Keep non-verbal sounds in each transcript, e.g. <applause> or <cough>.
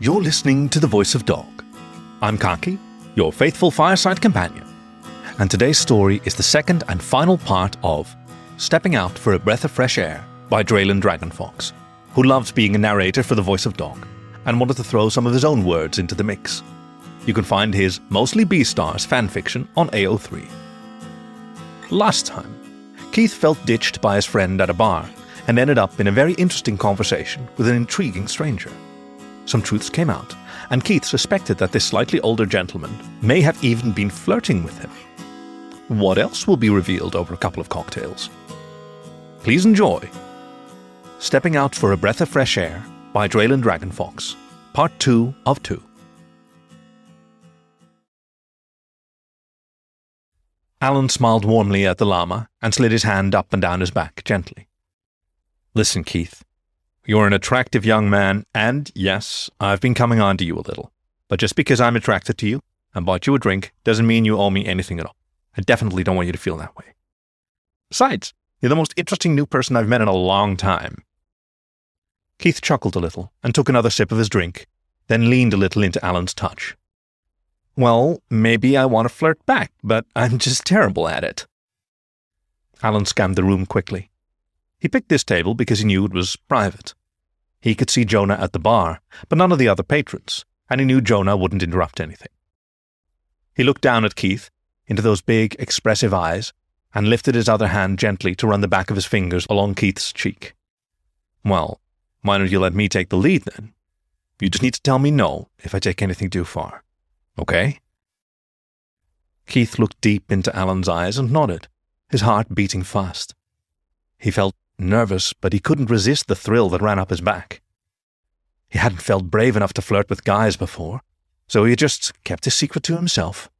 You're listening to The Voice of Dog. I'm Khaki, your faithful fireside companion, and today's story is the second and final part of Stepping Out for a Breath of Fresh Air by Dralen Dragonfox, who loves being a narrator for The Voice of Dog and wanted to throw some of his own words into the mix. You can find his mostly Beastars fanfiction on AO3. Last time, Keith felt ditched by his friend at a bar and ended up in a very interesting conversation with an intriguing stranger some truths came out, and Keith suspected that this slightly older gentleman may have even been flirting with him. What else will be revealed over a couple of cocktails? Please enjoy Stepping Out for a Breath of Fresh Air by Dralen Dragonfox, Part 2 of 2. Alan smiled warmly at the llama and slid his hand up and down his back gently. Listen, Keith, you're an attractive young man, and yes, I've been coming on to you a little. But just because I'm attracted to you and bought you a drink doesn't mean you owe me anything at all. I definitely don't want you to feel that way. Besides, you're the most interesting new person I've met in a long time. Keith chuckled a little and took another sip of his drink, then leaned a little into Alan's touch. Well, maybe I want to flirt back, but I'm just terrible at it. Alan scanned the room quickly. He picked this table because he knew it was private. He could see Jonah at the bar, but none of the other patrons, and he knew Jonah wouldn't interrupt anything. He looked down at Keith, into those big, expressive eyes, and lifted his other hand gently to run the back of his fingers along Keith's cheek. Well, why don't you let me take the lead then? You just need to tell me no if I take anything too far. Okay? Keith looked deep into Alan's eyes and nodded, his heart beating fast. He felt nervous, but he couldn't resist the thrill that ran up his back. He hadn't felt brave enough to flirt with guys before, so he just kept his secret to himself.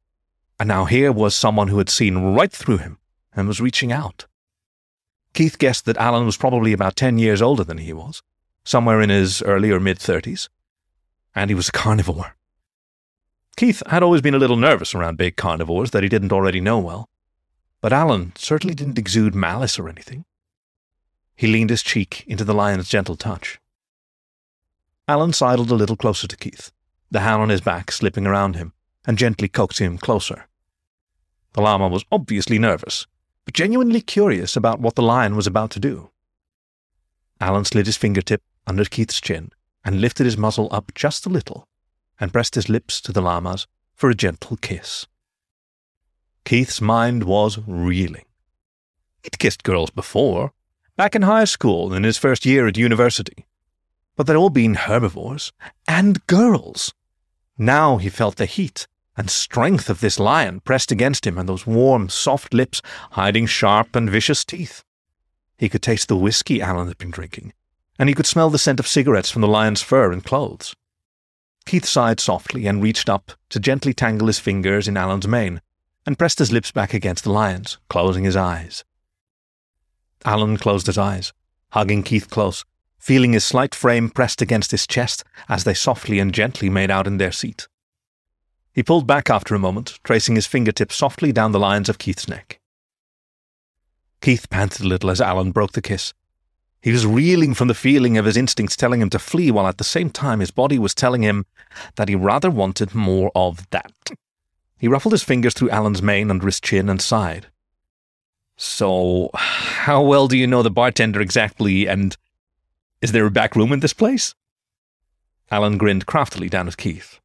And now here was someone who had seen right through him and was reaching out. Keith guessed that Alan was probably about ten years older than he was, somewhere in his early or mid thirties, and he was a carnivore. Keith had always been a little nervous around big carnivores that he didn't already know well, but Alan certainly didn't exude malice or anything. He leaned his cheek into the lion's gentle touch. Alan sidled a little closer to Keith, the hand on his back slipping around him, and gently coaxed him closer. The llama was obviously nervous, but genuinely curious about what the lion was about to do. Alan slid his fingertip under Keith's chin and lifted his muzzle up just a little and pressed his lips to the llama's for a gentle kiss. Keith's mind was reeling. He'd kissed girls before, back in high school in his first year at university. But they'd all been herbivores and girls. Now he felt the heat and strength of this lion pressed against him and those warm, soft lips hiding sharp and vicious teeth. He could taste the whiskey Alan had been drinking, and he could smell the scent of cigarettes from the lion's fur and clothes. Keith sighed softly and reached up to gently tangle his fingers in Alan's mane and pressed his lips back against the lion's, closing his eyes. Alan closed his eyes, hugging Keith close, feeling his slight frame pressed against his chest as they softly and gently made out in their seat. He pulled back after a moment, tracing his fingertips softly down the lines of Keith's neck. Keith panted a little as Alan broke the kiss. He was reeling from the feeling of his instincts telling him to flee, while at the same time his body was telling him that he rather wanted more of that. He ruffled his fingers through Alan's mane under his chin and sighed. So, how well do you know the bartender exactly, and is there a back room in this place? Alan grinned craftily down at Keith.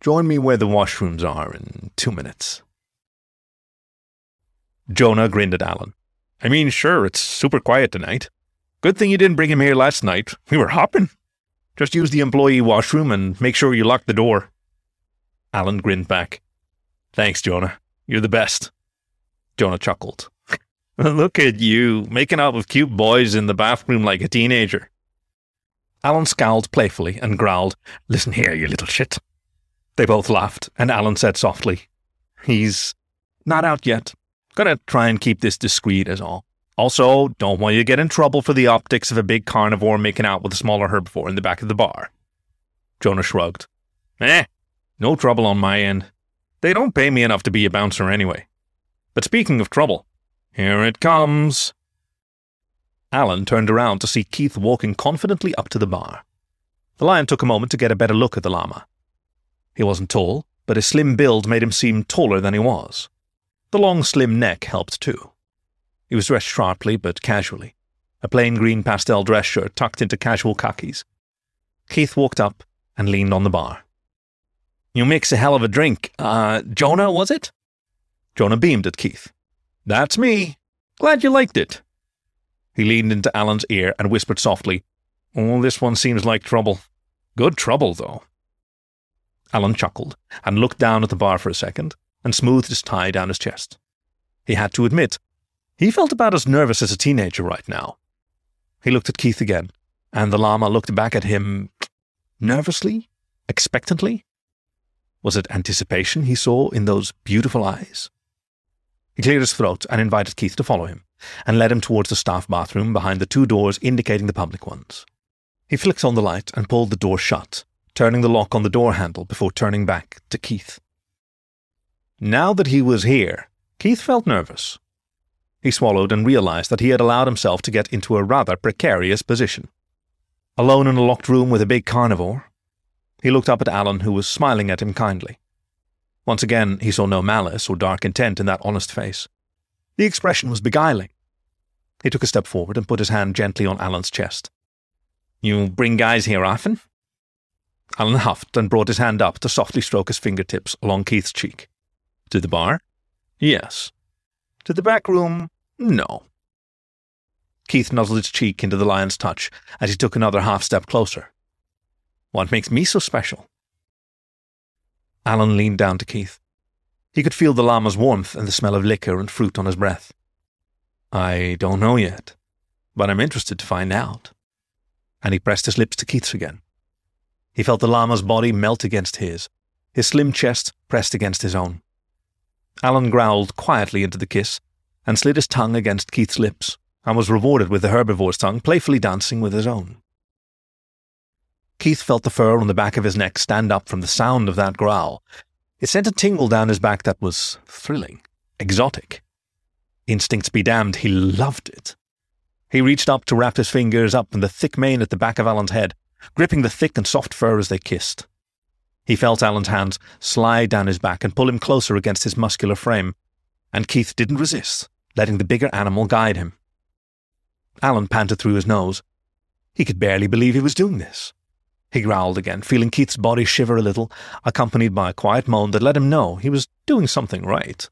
Join me where the washrooms are in two minutes. Jonah grinned at Alan. I mean, sure, it's super quiet tonight. Good thing you didn't bring him here last night. We were hopping. Just use the employee washroom and make sure you lock the door. Alan grinned back. Thanks, Jonah. You're the best. Jonah chuckled. <laughs> Look at you, making out with cute boys in the bathroom like a teenager. Alan scowled playfully and growled, Listen here, you little shit. They both laughed, and Alan said softly, He's not out yet. Gonna try and keep this discreet as all. Also, don't want you to get in trouble for the optics of a big carnivore making out with a smaller herbivore in the back of the bar. Jonah shrugged. Eh, no trouble on my end. They don't pay me enough to be a bouncer anyway. But speaking of trouble, here it comes. Alan turned around to see Keith walking confidently up to the bar. The lion took a moment to get a better look at the llama. He wasn't tall, but his slim build made him seem taller than he was. The long, slim neck helped too. He was dressed sharply but casually, a plain green pastel dress shirt tucked into casual khakis. Keith walked up and leaned on the bar. You mix a hell of a drink. Uh, Jonah, was it? Jonah beamed at Keith. That's me. Glad you liked it. He leaned into Alan's ear and whispered softly, Oh, this one seems like trouble. Good trouble, though. Alan chuckled and looked down at the bar for a second and smoothed his tie down his chest. He had to admit, he felt about as nervous as a teenager right now. He looked at Keith again, and the llama looked back at him nervously, expectantly. Was it anticipation he saw in those beautiful eyes? He cleared his throat and invited Keith to follow him, and led him towards the staff bathroom behind the two doors indicating the public ones. He flicked on the light and pulled the door shut, turning the lock on the door handle before turning back to Keith. Now that he was here, Keith felt nervous. He swallowed and realized that he had allowed himself to get into a rather precarious position. Alone in a locked room with a big carnivore, he looked up at Alan, who was smiling at him kindly. Once again, he saw no malice or dark intent in that honest face. The expression was beguiling. He took a step forward and put his hand gently on Alan's chest. You bring guys here often? Alan huffed and brought his hand up to softly stroke his fingertips along Keith's cheek. To the bar? Yes. To the back room? No. Keith nuzzled his cheek into the lion's touch as he took another half step closer. What makes me so special? Alan leaned down to Keith. He could feel the llama's warmth and the smell of liquor and fruit on his breath. I don't know yet, but I'm interested to find out. And he pressed his lips to Keith's again. He felt the llama's body melt against his, his slim chest pressed against his own. Alan growled quietly into the kiss and slid his tongue against Keith's lips and was rewarded with the herbivore's tongue playfully dancing with his own. Keith felt the fur on the back of his neck stand up from the sound of that growl. It sent a tingle down his back that was thrilling, exotic. Instincts be damned, he loved it. He reached up to wrap his fingers up in the thick mane at the back of Alan's head gripping the thick and soft fur as they kissed. He felt Alan's hands slide down his back and pull him closer against his muscular frame, and Keith didn't resist, letting the bigger animal guide him. Alan panted through his nose. He could barely believe he was doing this. He growled again, feeling Keith's body shiver a little, accompanied by a quiet moan that let him know he was doing something right.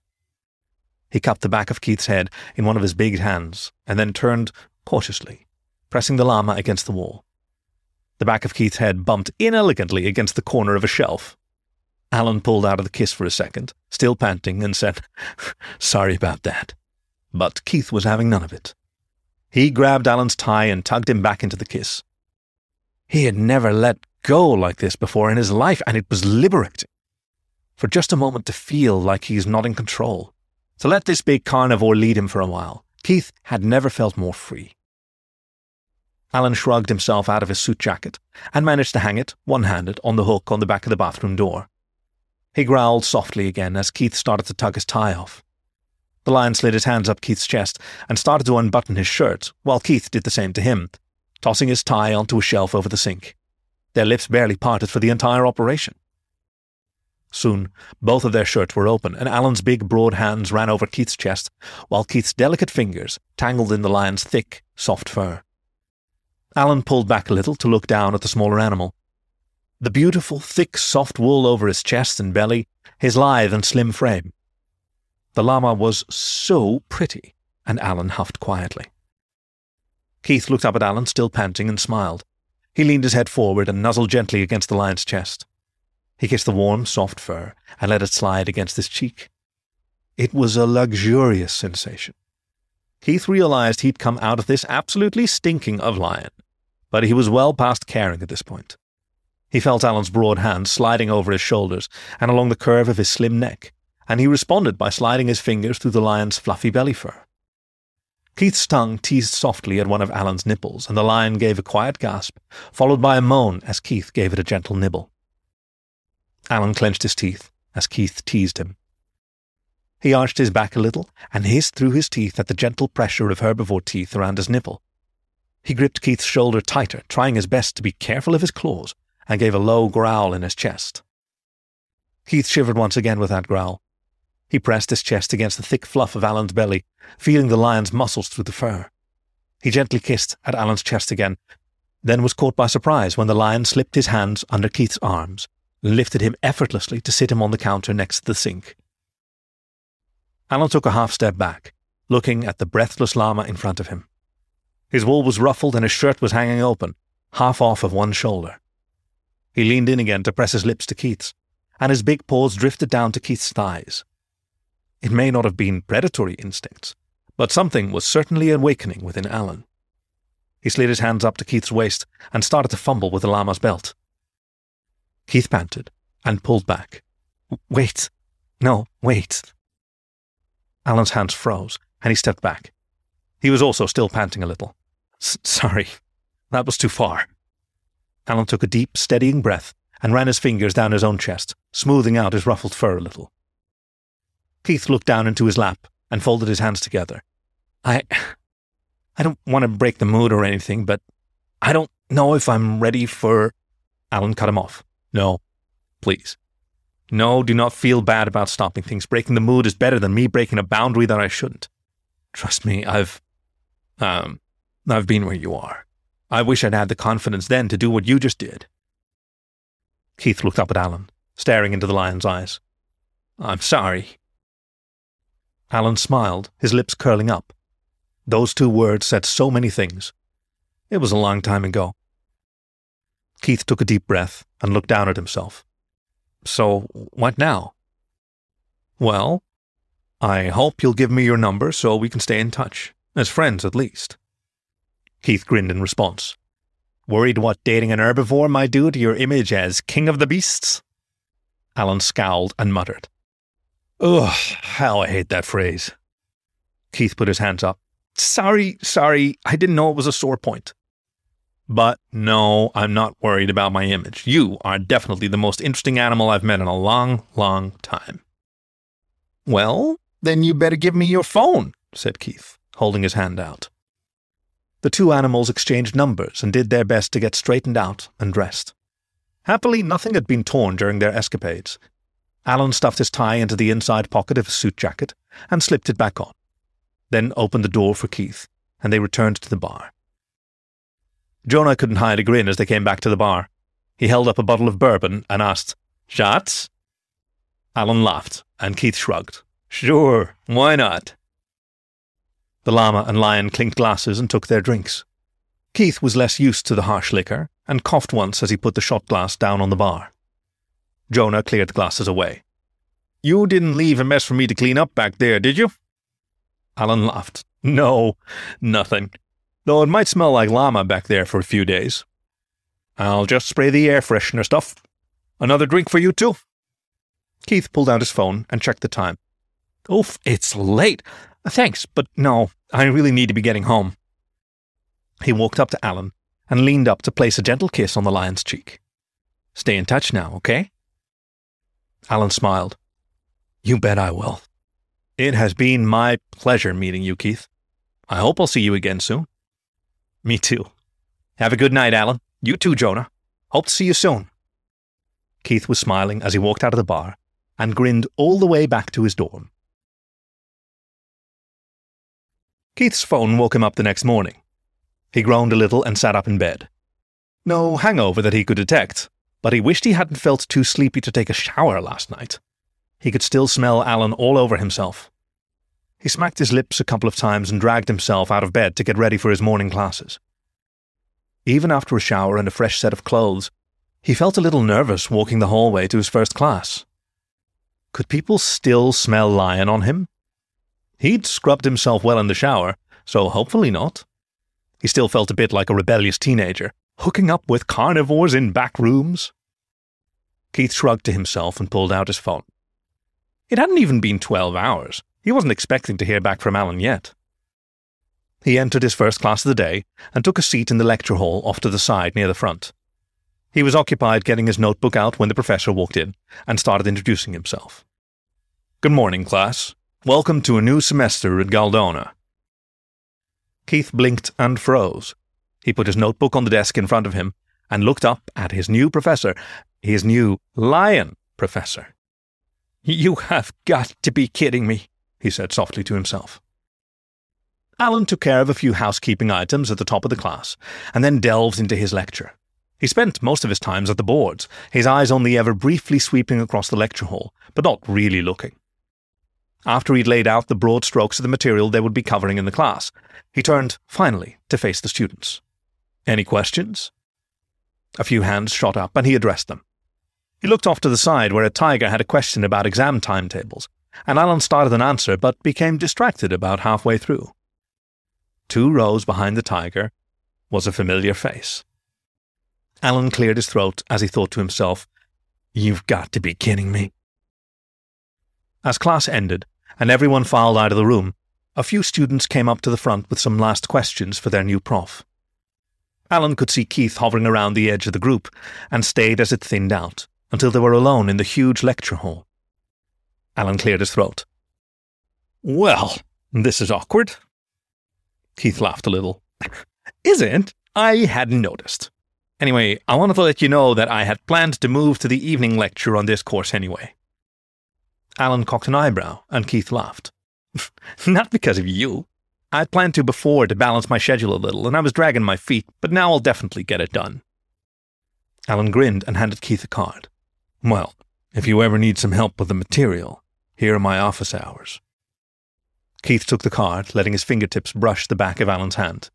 He cupped the back of Keith's head in one of his big hands, and then turned cautiously, pressing the llama against the wall. The back of Keith's head bumped inelegantly against the corner of a shelf. Alan pulled out of the kiss for a second, still panting, and said, <laughs> Sorry about that. But Keith was having none of it. He grabbed Alan's tie and tugged him back into the kiss. He had never let go like this before in his life, and it was liberating. For just a moment to feel like he's not in control, to let this big carnivore lead him for a while, Keith had never felt more free. Alan shrugged himself out of his suit jacket and managed to hang it, one handed, on the hook on the back of the bathroom door. He growled softly again as Keith started to tug his tie off. The lion slid his hands up Keith's chest and started to unbutton his shirt, while Keith did the same to him, tossing his tie onto a shelf over the sink. Their lips barely parted for the entire operation. Soon, both of their shirts were open, and Alan's big, broad hands ran over Keith's chest, while Keith's delicate fingers tangled in the lion's thick, soft fur. Alan pulled back a little to look down at the smaller animal. The beautiful, thick, soft wool over his chest and belly, his lithe and slim frame. The llama was so pretty, and Alan huffed quietly. Keith looked up at Alan, still panting, and smiled. He leaned his head forward and nuzzled gently against the lion's chest. He kissed the warm, soft fur and let it slide against his cheek. It was a luxurious sensation. Keith realized he'd come out of this absolutely stinking of lion, but he was well past caring at this point. He felt Alan's broad hand sliding over his shoulders and along the curve of his slim neck, and he responded by sliding his fingers through the lion's fluffy belly fur. Keith's tongue teased softly at one of Alan's nipples, and the lion gave a quiet gasp, followed by a moan as Keith gave it a gentle nibble. Alan clenched his teeth as Keith teased him. He arched his back a little and hissed through his teeth at the gentle pressure of herbivore teeth around his nipple, He gripped Keith's shoulder tighter, trying his best to be careful of his claws, and gave a low growl in his chest. Keith shivered once again with that growl. He pressed his chest against the thick fluff of Alan's belly, feeling the lion's muscles through the fur. He gently kissed at Alan's chest again, then was caught by surprise when the lion slipped his hands under Keith's arms and lifted him effortlessly to sit him on the counter next to the sink. Alan took a half step back, looking at the breathless llama in front of him. His wool was ruffled and his shirt was hanging open, half off of one shoulder. He leaned in again to press his lips to Keith's, and his big paws drifted down to Keith's thighs. It may not have been predatory instincts, but something was certainly awakening within Alan. He slid his hands up to Keith's waist and started to fumble with the llama's belt. Keith panted and pulled back. Wait. No, wait. Alan's hands froze, and he stepped back. He was also still panting a little. Sorry, that was too far. Alan took a deep, steadying breath and ran his fingers down his own chest, smoothing out his ruffled fur a little. Keith looked down into his lap and folded his hands together. I. I don't want to break the mood or anything, but I don't know if I'm ready for. Alan cut him off. No, please. No, do not feel bad about stopping things. Breaking the mood is better than me breaking a boundary that I shouldn't. Trust me, I've. Um, I've been where you are. I wish I'd had the confidence then to do what you just did. Keith looked up at Alan, staring into the lion's eyes. I'm sorry. Alan smiled, his lips curling up. Those two words said so many things. It was a long time ago. Keith took a deep breath and looked down at himself. So, what now? Well, I hope you'll give me your number so we can stay in touch, as friends at least. Keith grinned in response. Worried what dating an herbivore might do to your image as king of the beasts? Alan scowled and muttered. Ugh, how I hate that phrase. Keith put his hands up. Sorry, sorry, I didn't know it was a sore point. But no, I'm not worried about my image. You are definitely the most interesting animal I've met in a long, long time. Well, then you better give me your phone, said Keith, holding his hand out. The two animals exchanged numbers and did their best to get straightened out and dressed. Happily, nothing had been torn during their escapades. Alan stuffed his tie into the inside pocket of his suit jacket and slipped it back on, then opened the door for Keith, and they returned to the bar. Jonah couldn't hide a grin as they came back to the bar. He held up a bottle of bourbon and asked, Shots? Alan laughed, and Keith shrugged. Sure, why not? The llama and lion clinked glasses and took their drinks. Keith was less used to the harsh liquor and coughed once as he put the shot glass down on the bar. Jonah cleared the glasses away. You didn't leave a mess for me to clean up back there, did you? Alan laughed. No, nothing though it might smell like llama back there for a few days. I'll just spray the air freshener stuff. Another drink for you, too? Keith pulled out his phone and checked the time. Oof, it's late. Thanks, but no, I really need to be getting home. He walked up to Alan and leaned up to place a gentle kiss on the lion's cheek. Stay in touch now, okay? Alan smiled. You bet I will. It has been my pleasure meeting you, Keith. I hope I'll see you again soon. Me too. Have a good night, Alan. You too, Jonah. Hope to see you soon. Keith was smiling as he walked out of the bar and grinned all the way back to his dorm. Keith's phone woke him up the next morning. He groaned a little and sat up in bed. No hangover that he could detect, but he wished he hadn't felt too sleepy to take a shower last night. He could still smell Alan all over himself. He smacked his lips a couple of times and dragged himself out of bed to get ready for his morning classes. Even after a shower and a fresh set of clothes, he felt a little nervous walking the hallway to his first class. Could people still smell lion on him? He'd scrubbed himself well in the shower, so hopefully not. He still felt a bit like a rebellious teenager, hooking up with carnivores in back rooms. Keith shrugged to himself and pulled out his phone. It hadn't even been twelve hours. He wasn't expecting to hear back from Alan yet. He entered his first class of the day and took a seat in the lecture hall off to the side near the front. He was occupied getting his notebook out when the professor walked in and started introducing himself. Good morning, class. Welcome to a new semester at Galdona. Keith blinked and froze. He put his notebook on the desk in front of him and looked up at his new professor, his new lion professor. You have got to be kidding me, he said softly to himself. Alan took care of a few housekeeping items at the top of the class, and then delved into his lecture. He spent most of his times at the boards, his eyes only ever briefly sweeping across the lecture hall, but not really looking. After he'd laid out the broad strokes of the material they would be covering in the class, he turned, finally, to face the students. Any questions? A few hands shot up, and he addressed them. He looked off to the side where a tiger had a question about exam timetables, and Alan started an answer but became distracted about halfway through. Two rows behind the tiger was a familiar face. Alan cleared his throat as he thought to himself, You've got to be kidding me. As class ended and everyone filed out of the room, a few students came up to the front with some last questions for their new prof. Alan could see Keith hovering around the edge of the group and stayed as it thinned out until they were alone in the huge lecture hall. Alan cleared his throat. Well, this is awkward. Keith laughed a little. Isn't? I hadn't noticed. Anyway, I wanted to let you know that I had planned to move to the evening lecture on this course anyway. Alan cocked an eyebrow, and Keith laughed. <laughs> Not because of you. I'd planned to before to balance my schedule a little, and I was dragging my feet, but now I'll definitely get it done. Alan grinned and handed Keith a card. Well, if you ever need some help with the material, here are my office hours. Keith took the card, letting his fingertips brush the back of Alan's hand.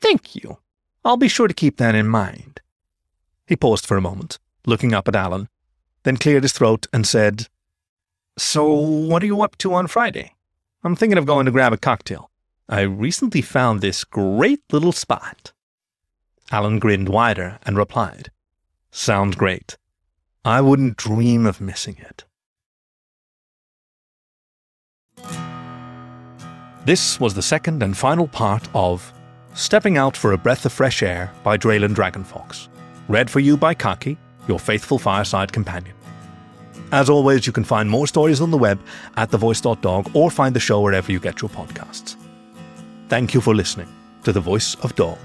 Thank you. I'll be sure to keep that in mind. He paused for a moment, looking up at Alan, then cleared his throat and said, So, what are you up to on Friday? I'm thinking of going to grab a cocktail. I recently found this great little spot. Alan grinned wider and replied, Sounds great. I wouldn't dream of missing it. This was the second and final part of Stepping Out for a Breath of Fresh Air by Dralen Dragonfox, read for you by Khaki, your faithful fireside companion. As always, you can find more stories on the web at thevoice.dog or find the show wherever you get your podcasts. Thank you for listening to The Voice of Dog.